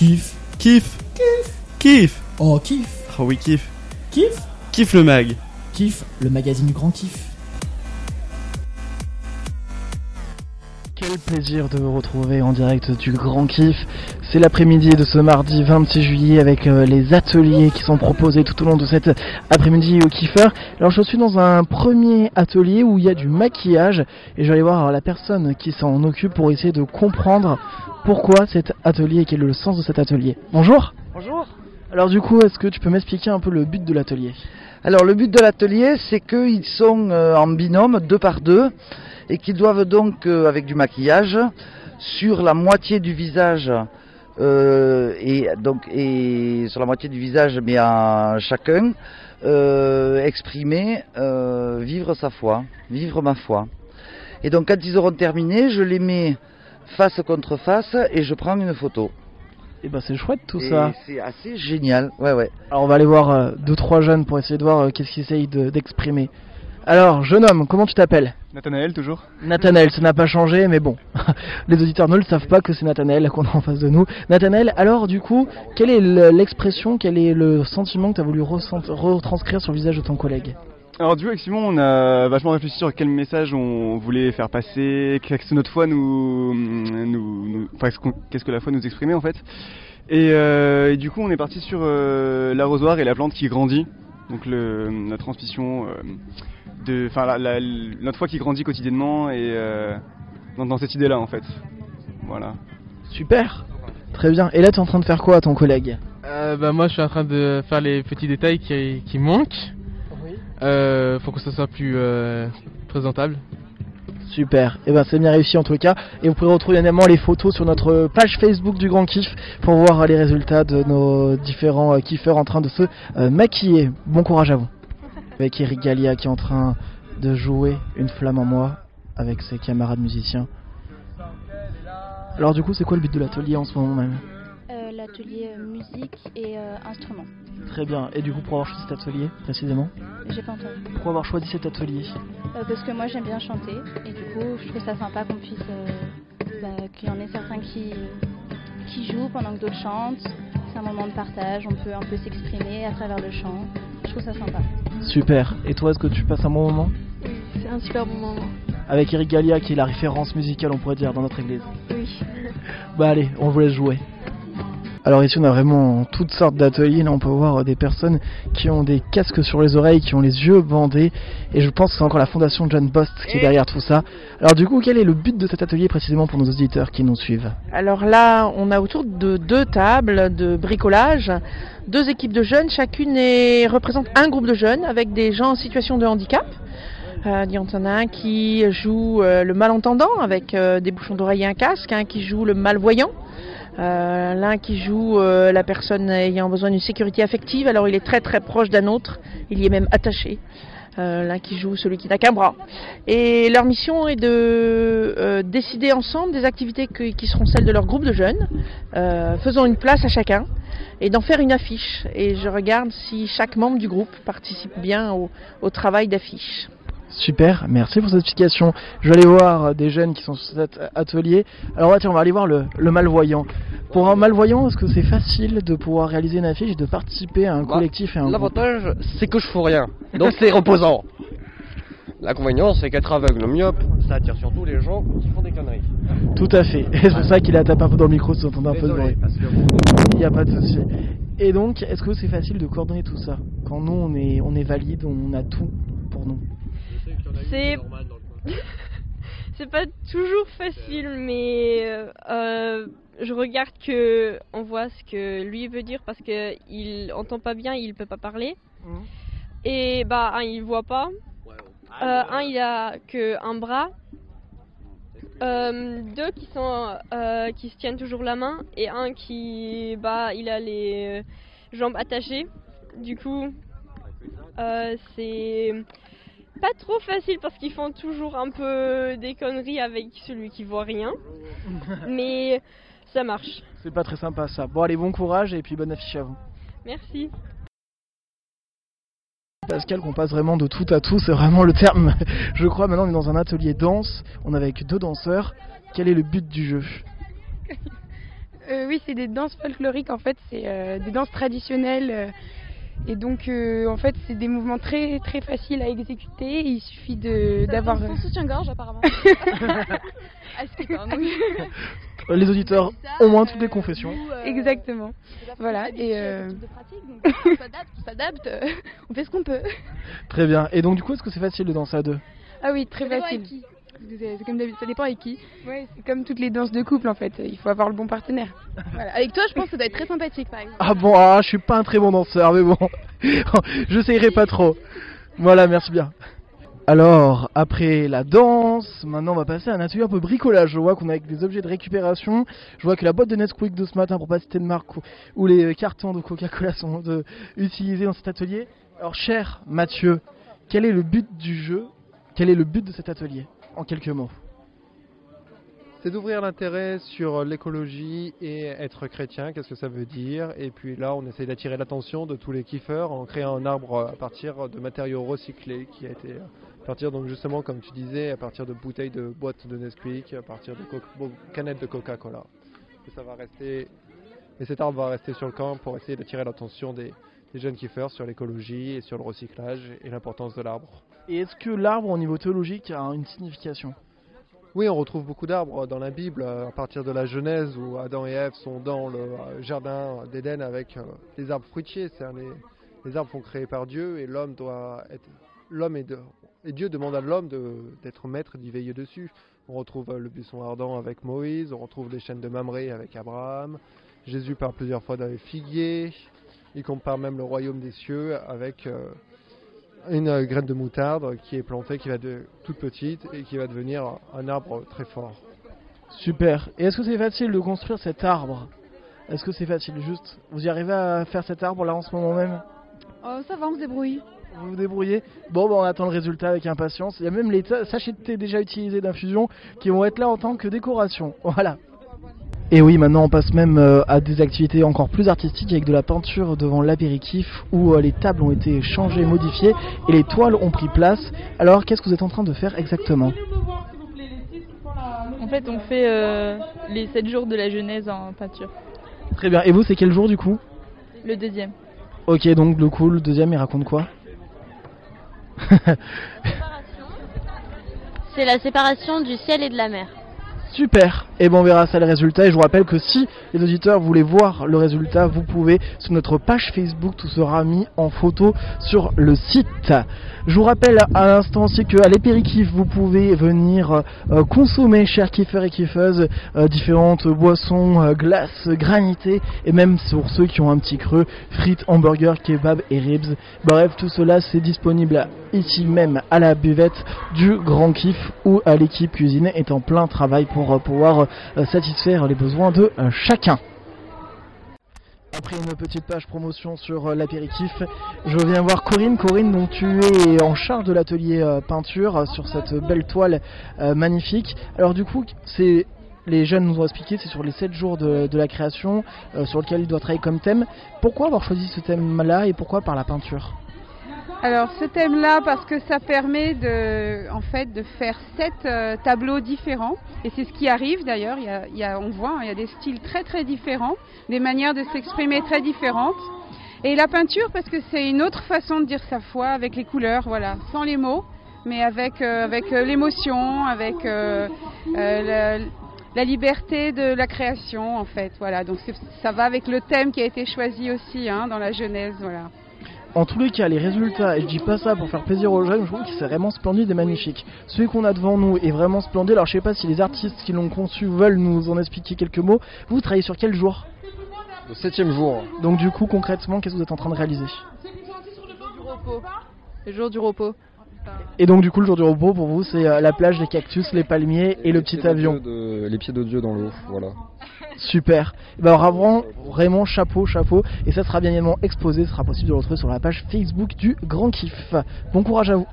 Kiff. Kiff. Kiff. Kiff. Oh, kiff. Oh oui, kiff. Kiff. Kiff le mag. Kiff, le magazine du grand kiff. Plaisir de vous retrouver en direct du Grand Kiff. C'est l'après-midi de ce mardi 26 juillet avec euh, les ateliers qui sont proposés tout au long de cet après-midi au Kiffer. Alors je suis dans un premier atelier où il y a du maquillage et je vais aller voir la personne qui s'en occupe pour essayer de comprendre pourquoi cet atelier et quel est le sens de cet atelier. Bonjour Bonjour. Alors du coup, est-ce que tu peux m'expliquer un peu le but de l'atelier? Alors le but de l'atelier, c'est qu'ils sont euh, en binôme, deux par deux, et qu'ils doivent donc, euh, avec du maquillage, sur la moitié du visage, euh, et donc et sur la moitié du visage, mais à chacun, euh, exprimer, vivre sa foi, vivre ma foi. Et donc quand ils auront terminé, je les mets face contre face et je prends une photo. Eh ben c'est chouette tout Et ça. C'est assez génial, ouais ouais. Alors on va aller voir euh, deux trois jeunes pour essayer de voir euh, qu'est-ce qu'ils essayent de- d'exprimer. Alors jeune homme, comment tu t'appelles? Nathanaël toujours Nathanaël, ça n'a pas changé, mais bon, les auditeurs ne le savent pas que c'est Nathanaël qu'on a en face de nous. Nathanaël, alors du coup, quelle est le- l'expression, quel est le sentiment que tu as voulu retranscrire sur le visage de ton collègue? Alors du coup avec Simon on a vachement réfléchi sur quel message on voulait faire passer, qu'est-ce que notre foi nous... nous, nous- enfin, qu'est-ce que la foi nous exprimait en fait. Et, euh, et du coup on est parti sur euh, l'arrosoir et la plante qui grandit, donc le, la transmission euh, de... Enfin la, la- notre foi qui grandit quotidiennement et euh, dans, dans cette idée là en fait. Voilà. Super Très bien. Et là, tu es en train de faire quoi à ton collègue? Euh, bah moi je suis en train de faire les petits détails qui, qui manquent. Euh, faut que ça soit plus euh, présentable. Super, et ben c'est bien réussi en tout cas. Et vous pourrez retrouver également les photos sur notre page Facebook du Grand Kiff pour voir les résultats de nos différents kiffeurs en train de se euh, maquiller. Bon courage à vous. Avec Eric Gallia qui est en train de jouer Une flamme en moi avec ses camarades musiciens. Alors du coup c'est quoi le but de l'atelier en ce moment même? Euh, l'atelier euh, musique et euh, instruments. Très bien, et du coup pour avoir choisi cet atelier précisément? J'ai pas entendu. Pour avoir choisi cet atelier? Euh, parce que moi j'aime bien chanter et du coup je trouve ça sympa qu'on puisse, bah, qu'il y en ait certains qui, qui jouent pendant que d'autres chantent. C'est un moment de partage, on peut un peu s'exprimer à travers le chant. Je trouve ça sympa. Super, et toi est-ce que tu passes un bon moment Oui, c'est un super bon moment. Avec Eric Gallia qui est la référence musicale on pourrait dire dans notre église. Oui. Bah allez, on vous laisse jouer. Alors ici on a vraiment toutes sortes d'ateliers, on peut voir euh, des personnes qui ont des casques sur les oreilles, qui ont les yeux bandés, et je pense que c'est encore la fondation John Bost qui est derrière tout ça. Alors du coup quel est le but de cet atelier précisément pour nos auditeurs qui nous suivent? Alors là, on a autour de deux tables de bricolage, deux équipes de jeunes, chacune représente un groupe de jeunes avec des gens en situation de handicap. Euh, il y en a un qui joue euh, le malentendant avec des bouchons d'oreille et un casque, un qui joue le malvoyant, euh, l'un qui joue euh, la personne ayant besoin d'une sécurité affective, alors il est très très proche d'un autre, il y est même attaché. Euh, l'un qui joue celui qui n'a qu'un bras. Et leur mission est de décider ensemble des activités qui seront celles de leur groupe de jeunes, faisant une place à chacun, et d'en faire une affiche. Et je regarde si chaque membre du groupe participe bien au travail d'affiche. Super, merci pour cette explication. Je vais aller voir euh, des jeunes qui sont sur cet atelier. Alors tiens, on va aller voir le, le malvoyant. Pour un malvoyant, est-ce que c'est facile de pouvoir réaliser une affiche et de participer à un Bah, collectif et à un L'avantage, c'est que je fous rien. Donc c'est reposant. L'inconvénient, c'est qu'être aveugle, myope, ça attire surtout les gens qui font des conneries. Tout à fait. Et c'est pour ça qu'il a tapé un peu dans le micro si vous entendez un peu de bruit. Il n'y a pas de souci. Et donc, est-ce que c'est facile de coordonner tout ça? Quand nous, on est, on est valide, on a tout pour nous. C'est c'est pas toujours facile, mais euh, euh, je regarde que on voit ce que lui veut dire parce que il entend pas bien, il peut pas parler. Et bah un il voit pas, Euh, un il a que un bras, Euh, deux qui sont qui se tiennent toujours la main et un qui bah il a les jambes attachées. Du coup c'est pas trop facile parce qu'ils font toujours un peu des conneries avec celui qui voit rien. Mais ça marche. C'est pas très sympa ça. Bon, allez, bon courage et puis bonne affiche à vous. Merci. Pascal, qu'on passe vraiment de tout à tout, c'est vraiment le terme. Je crois maintenant on est dans un atelier danse, on est avec deux danseurs. Quel est le but du jeu? Euh, oui, c'est des danses folkloriques en fait, c'est euh, des danses traditionnelles. euh, et donc euh, en fait, c'est des mouvements très très faciles à exécuter. Il suffit de d'avoir. Son soutien-gorge apparemment. Ah. Euh, Les auditeurs au moins toutes les confessions. Exactement. Voilà. Et euh, on s'adapte, on s'adapte, euh, on fait ce qu'on peut. Très bien. Et donc du coup, est-ce que c'est facile de danser à deux? Ah oui, très facile. C'est comme d'habitude, ça dépend avec qui. Ouais, c'est comme toutes les danses de couple en fait. Il faut avoir le bon partenaire. Voilà. Avec toi, je pense que ça doit être très sympathique par exemple. Ah bon, ah, je suis pas un très bon danseur, mais bon, j'essayerai pas trop. Voilà, merci bien. Alors, après la danse, maintenant on va passer à un atelier un peu bricolage. Je vois qu'on a avec des objets de récupération. Je vois que la boîte de Nesquik de ce matin, pour pas citer de marque, ou, ou les cartons de Coca-Cola sont de- utilisés dans cet atelier. Alors, cher Mathieu, quel est le but du jeu? Quel est le but de cet atelier? En quelques mots. C'est d'ouvrir l'intérêt sur l'écologie et être chrétien, qu'est-ce que ça veut dire. Et puis là, on essaye d'attirer l'attention de tous les kiffeurs en créant un arbre à partir de matériaux recyclés qui a été à partir donc justement comme tu disais à partir de bouteilles de boîtes de Nesquik, à partir de canettes de Coca-Cola. Et ça va rester et cet arbre va rester sur le camp pour essayer d'attirer l'attention des, des jeunes kiffeurs sur l'écologie et sur le recyclage et l'importance de l'arbre. Et est-ce que l'arbre, au niveau théologique, a une signification? Oui, on retrouve beaucoup d'arbres dans la Bible, euh, à partir de la Genèse, où Adam et Ève sont dans le euh, jardin d'Éden avec euh, les arbres fruitiers. Les, les arbres sont créés par Dieu et l'homme doit être. L'homme est de, et Dieu demande à l'homme d'être maître, d'y veiller dessus. On retrouve le buisson ardent avec Moïse, on retrouve les chaînes de Mamré avec Abraham. Jésus parle plusieurs fois d'un figuier. Il compare même le royaume des cieux avec une euh, graine de moutarde qui est plantée, qui va de toute petite et qui va devenir un arbre très fort. Super. Et est-ce que c'est facile de construire cet arbre? Est-ce que c'est facile juste Vous y arrivez à faire cet arbre là en ce moment même? Oh, ça va, on se débrouille. Vous vous débrouillez? Bon, bah, on attend le résultat avec impatience. Il y a même les sachets de thé déjà utilisés d'infusion qui vont être là en tant que décoration. Voilà. Et oui, maintenant on passe même euh, à des activités encore plus artistiques avec de la peinture devant l'apéritif où euh, les tables ont été changées, modifiées et les toiles ont pris place. Alors qu'est-ce que vous êtes en train de faire exactement? En fait, on fait euh, les 7 jours de la Genèse en peinture. Très bien. Et vous, c'est quel jour du coup? Le deuxième. Ok, donc le coup, le deuxième, il raconte quoi? C'est la séparation du ciel et de la mer. Super Et bon, on verra ça le résultat. Et je vous rappelle que si les auditeurs voulaient voir le résultat, vous pouvez sur notre page Facebook, tout sera mis en photo sur le site. Je vous rappelle à l'instant aussi qu'à l'épéritif, vous pouvez venir euh, consommer, chers kiffeurs et kiffeuses, euh, différentes boissons, euh, glaces, granitées, et même pour ceux qui ont un petit creux, frites, hamburgers, kebab et ribs. Bref, tout cela c'est disponible ici même à la buvette du Grand Kiff où l'équipe cuisine est en plein travail euh, pouvoir euh, satisfaire les besoins de euh, chacun. Après une petite page promotion sur euh, l'apéritif, je viens voir Corinne. Corinne, donc tu es en charge de l'atelier euh, peinture euh, sur cette belle toile euh, magnifique. Alors du coup, c'est les jeunes nous ont expliqué, c'est sur les 7 jours de, la création euh, sur lequel ils doivent travailler comme thème. Pourquoi avoir choisi ce thème-là et pourquoi par la peinture? Alors ce thème-là, parce que ça permet de, en fait, de faire sept euh, tableaux différents, et c'est ce qui arrive d'ailleurs. Il on voit, hein, il y a des styles très très différents, des manières de s'exprimer très différentes. Et la peinture, parce que c'est une autre façon de dire sa foi avec les couleurs, voilà, sans les mots, mais avec euh, avec euh, l'émotion, avec la, liberté de la création, en fait, voilà. Donc ça va avec le thème qui a été choisi aussi hein, dans la Genèse, voilà. En tous les cas, les résultats, et je dis pas ça pour faire plaisir aux jeunes, je trouve que c'est vraiment splendide et magnifique. Celui qu'on a devant nous est vraiment splendide. Alors je sais pas si les artistes qui l'ont conçu veulent nous en expliquer quelques mots. Vous travaillez sur quel jour? Le septième jour. Donc du coup, concrètement, qu'est-ce que vous êtes en train de réaliser? Du repos. Le jour du repos. Et donc du coup, le jour du repos pour vous, c'est euh, la plage, les cactus, les palmiers et le petit avion. De- les pieds de Dieu dans l'eau, voilà. Super. Alors, vraiment, vraiment chapeau, chapeau. Et ça sera bien évidemment exposé, ce sera possible de le retrouver sur la page Facebook du Grand Kiff. Bon courage à vous.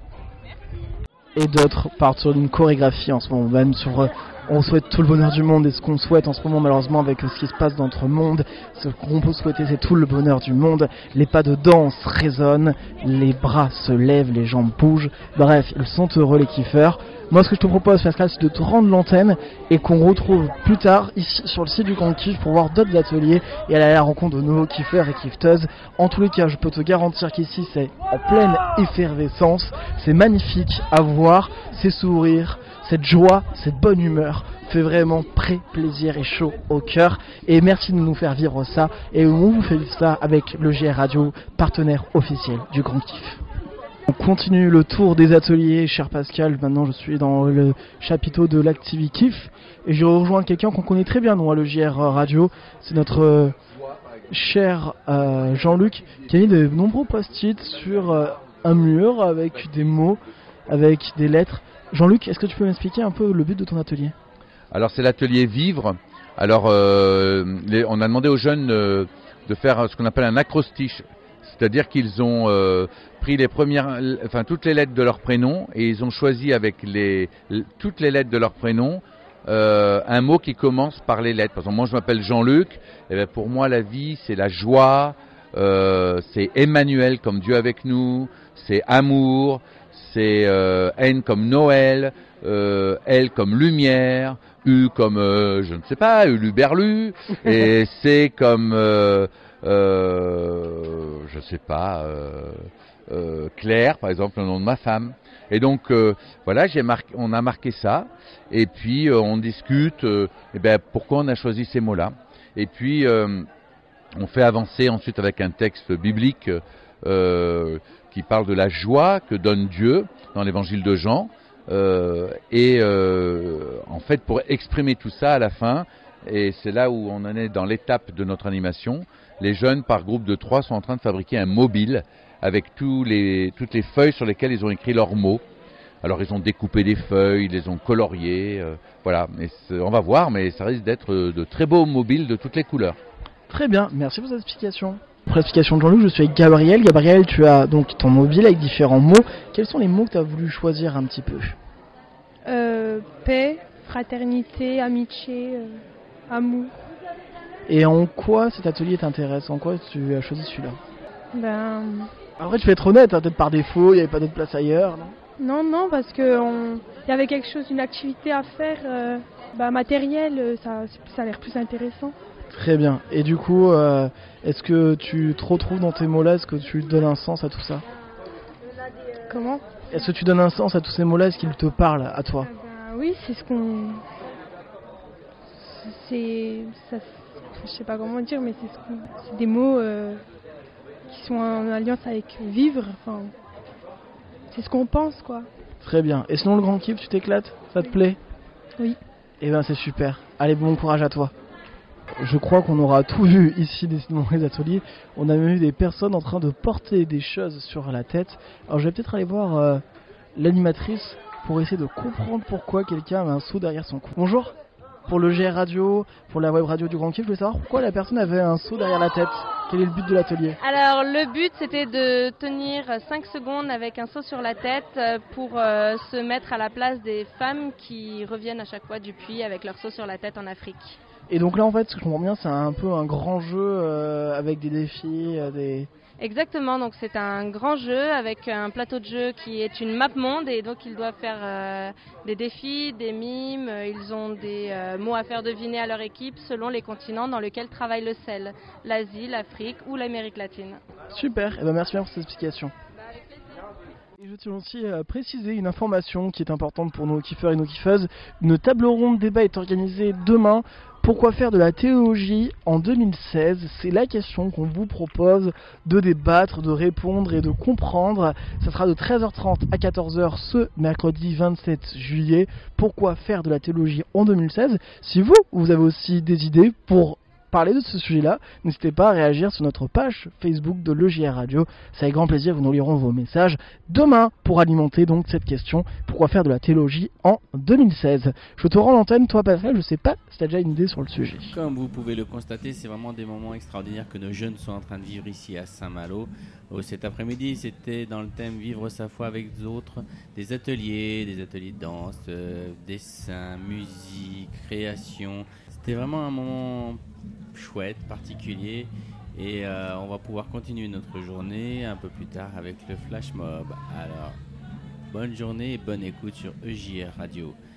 Et d'autres partent sur une chorégraphie en ce moment même sur euh, On souhaite tout le bonheur du monde et ce qu'on souhaite en ce moment malheureusement avec ce qui se passe dans notre monde, ce qu'on peut souhaiter c'est tout le bonheur du monde. Les pas de danse résonnent, les bras se lèvent, les jambes bougent. Bref, ils sont heureux les kiffeurs. Moi ce que je te propose Pascal c'est de te rendre l'antenne et qu'on retrouve plus tard ici sur le site du Grand Kiff pour voir d'autres ateliers et aller à la rencontre de nouveaux kiffeurs et kifteuses. En tous les cas je peux te garantir qu'ici c'est en pleine effervescence, c'est magnifique à voir, ces sourires, cette joie, cette bonne humeur fait vraiment pré plaisir et chaud au cœur. Et merci de nous faire vivre ça. Et on vous fait ça avec le GR Radio, partenaire officiel du Grand Kiff. On continue le tour des ateliers, cher Pascal. Maintenant, je suis dans le chapiteau de l'Activi Kiff et je rejoins quelqu'un qu'on connaît très bien, nous, le GR Radio. C'est notre euh, cher euh, Jean-Luc qui a mis de nombreux post-it sur euh, un mur avec des mots, avec des lettres. Jean-Luc, est-ce que tu peux m'expliquer un peu le but de ton atelier? Alors c'est l'atelier Vivre. Alors euh, on a demandé aux jeunes euh, de faire ce qu'on appelle un acrostiche, c'est-à-dire qu'ils ont euh, pris les premières, enfin toutes les lettres de leur prénom et ils ont choisi avec les toutes les lettres de leur prénom un mot qui commence par les lettres. Par exemple, moi je m'appelle Jean-Luc. Et bien pour moi la vie c'est la joie, c'est Emmanuel comme Dieu avec nous, c'est amour, c'est euh, N comme Noël, euh, L comme lumière, U comme euh, je ne sais pas, Uluberlu, et C comme euh, je sais pas, Claire par exemple le nom de ma femme. Et donc voilà, j'ai marqué, on a marqué ça, et puis on discute, eh ben, pourquoi on a choisi ces mots-là, et puis on fait avancer ensuite avec un texte biblique euh, qui parle de la joie que donne Dieu dans l'évangile de Jean. Euh, et euh, en fait, pour exprimer tout ça à la fin, et c'est là où on en est dans l'étape de notre animation, les jeunes par groupe de trois sont en train de fabriquer un mobile avec toutes les feuilles sur lesquelles ils ont écrit leurs mots. Alors ils ont découpé des feuilles, ils les ont coloriées, euh, voilà. Mais on va voir, mais ça risque d'être de très beaux mobiles de toutes les couleurs. Très bien, merci pour cette explication. Pour l'explication de Jean-Luc, je suis avec Gabriel. Gabriel, tu as donc ton mobile avec différents mots. Quels sont les mots que tu as voulu choisir un petit peu? Euh, paix, fraternité, amitié, euh, amour. Et en quoi cet atelier t'intéresse? En quoi tu as choisi celui-là? Ben, Après, tu peux être honnête, hein, peut-être par défaut, il n'y avait pas d'autre place ailleurs. non? Non, non, parce que on- il y avait quelque chose, une activité à faire, euh, bah, matérielle, ça, ça a l'air plus intéressant. Très bien. Et du coup, euh, est-ce que tu te retrouves dans tes mots-là? Est-ce que tu donnes un sens à tout ça? Comment? Est-ce que tu donnes un sens à tous ces mots-là? Est-ce qu'ils te parlent à toi? Ben oui, c'est ce qu'on, c'est, ça, je sais pas comment dire, mais c'est ce des mots euh, qui sont en alliance avec vivre. Enfin, c'est ce qu'on pense, quoi. Très bien. Et sinon, le grand kiff, tu t'éclates? Ça te plaît? Oui. Eh ben, c'est super. Allez, bon courage à toi. Je crois qu'on aura tout vu ici décidément les ateliers. On a même vu des personnes en train de porter des choses sur la tête. Alors je vais peut-être aller voir euh, l'animatrice pour essayer de comprendre pourquoi quelqu'un a un seau derrière son cou. Bonjour. Pour le GR Radio, pour la web radio du Grand Kiff, je voulais savoir pourquoi la personne avait un seau derrière la tête. Quel est le but de l'atelier? Alors le but c'était de tenir 5 secondes avec un seau sur la tête euh, pour euh, se mettre à la place des femmes qui reviennent à chaque fois du puits avec leur seau sur la tête en Afrique. Et donc là en fait, ce que je comprends bien, c'est un peu un grand jeu euh, avec des défis, euh, des... Exactement, donc c'est un grand jeu avec un plateau de jeu qui est une map monde et donc ils doivent faire euh, des défis, des mimes, ils ont des euh, mots à faire deviner à leur équipe selon les continents dans lesquels travaille le sel, l'Asie, l'Afrique ou l'Amérique latine. Super, et ben merci bien pour cette explication. Et je tiens aussi à préciser une information qui est importante pour nos kiffeurs et nos kiffeuses. Une table ronde débat est organisée demain. Pourquoi faire de la théologie en 2016 C'est la question qu'on vous propose de débattre, de répondre et de comprendre. Ça sera de 13h30 à 14h ce mercredi 27 juillet. Pourquoi faire de la théologie en 2016 Si vous, vous avez aussi des idées pour parler de ce sujet-là, n'hésitez pas à réagir sur notre page Facebook de l'EJR Radio. C'est avec grand plaisir que nous lirons vos messages demain pour alimenter donc cette question pourquoi faire de la théologie en 2016. Je te rends l'antenne, toi Pascal, je sais pas si tu as déjà une idée sur le sujet. Comme vous pouvez le constater, c'est vraiment des moments extraordinaires que nos jeunes sont en train de vivre ici à Saint-Malo. Oh, Cet après-midi, c'était dans le thème Vivre sa foi avec d'autres, des ateliers, des ateliers de danse, euh, dessin, musique, création. C'était vraiment un moment chouette, particulier. Et euh, on va pouvoir continuer notre journée un peu plus tard avec le flash mob. Alors, bonne journée et bonne écoute sur EJR Radio.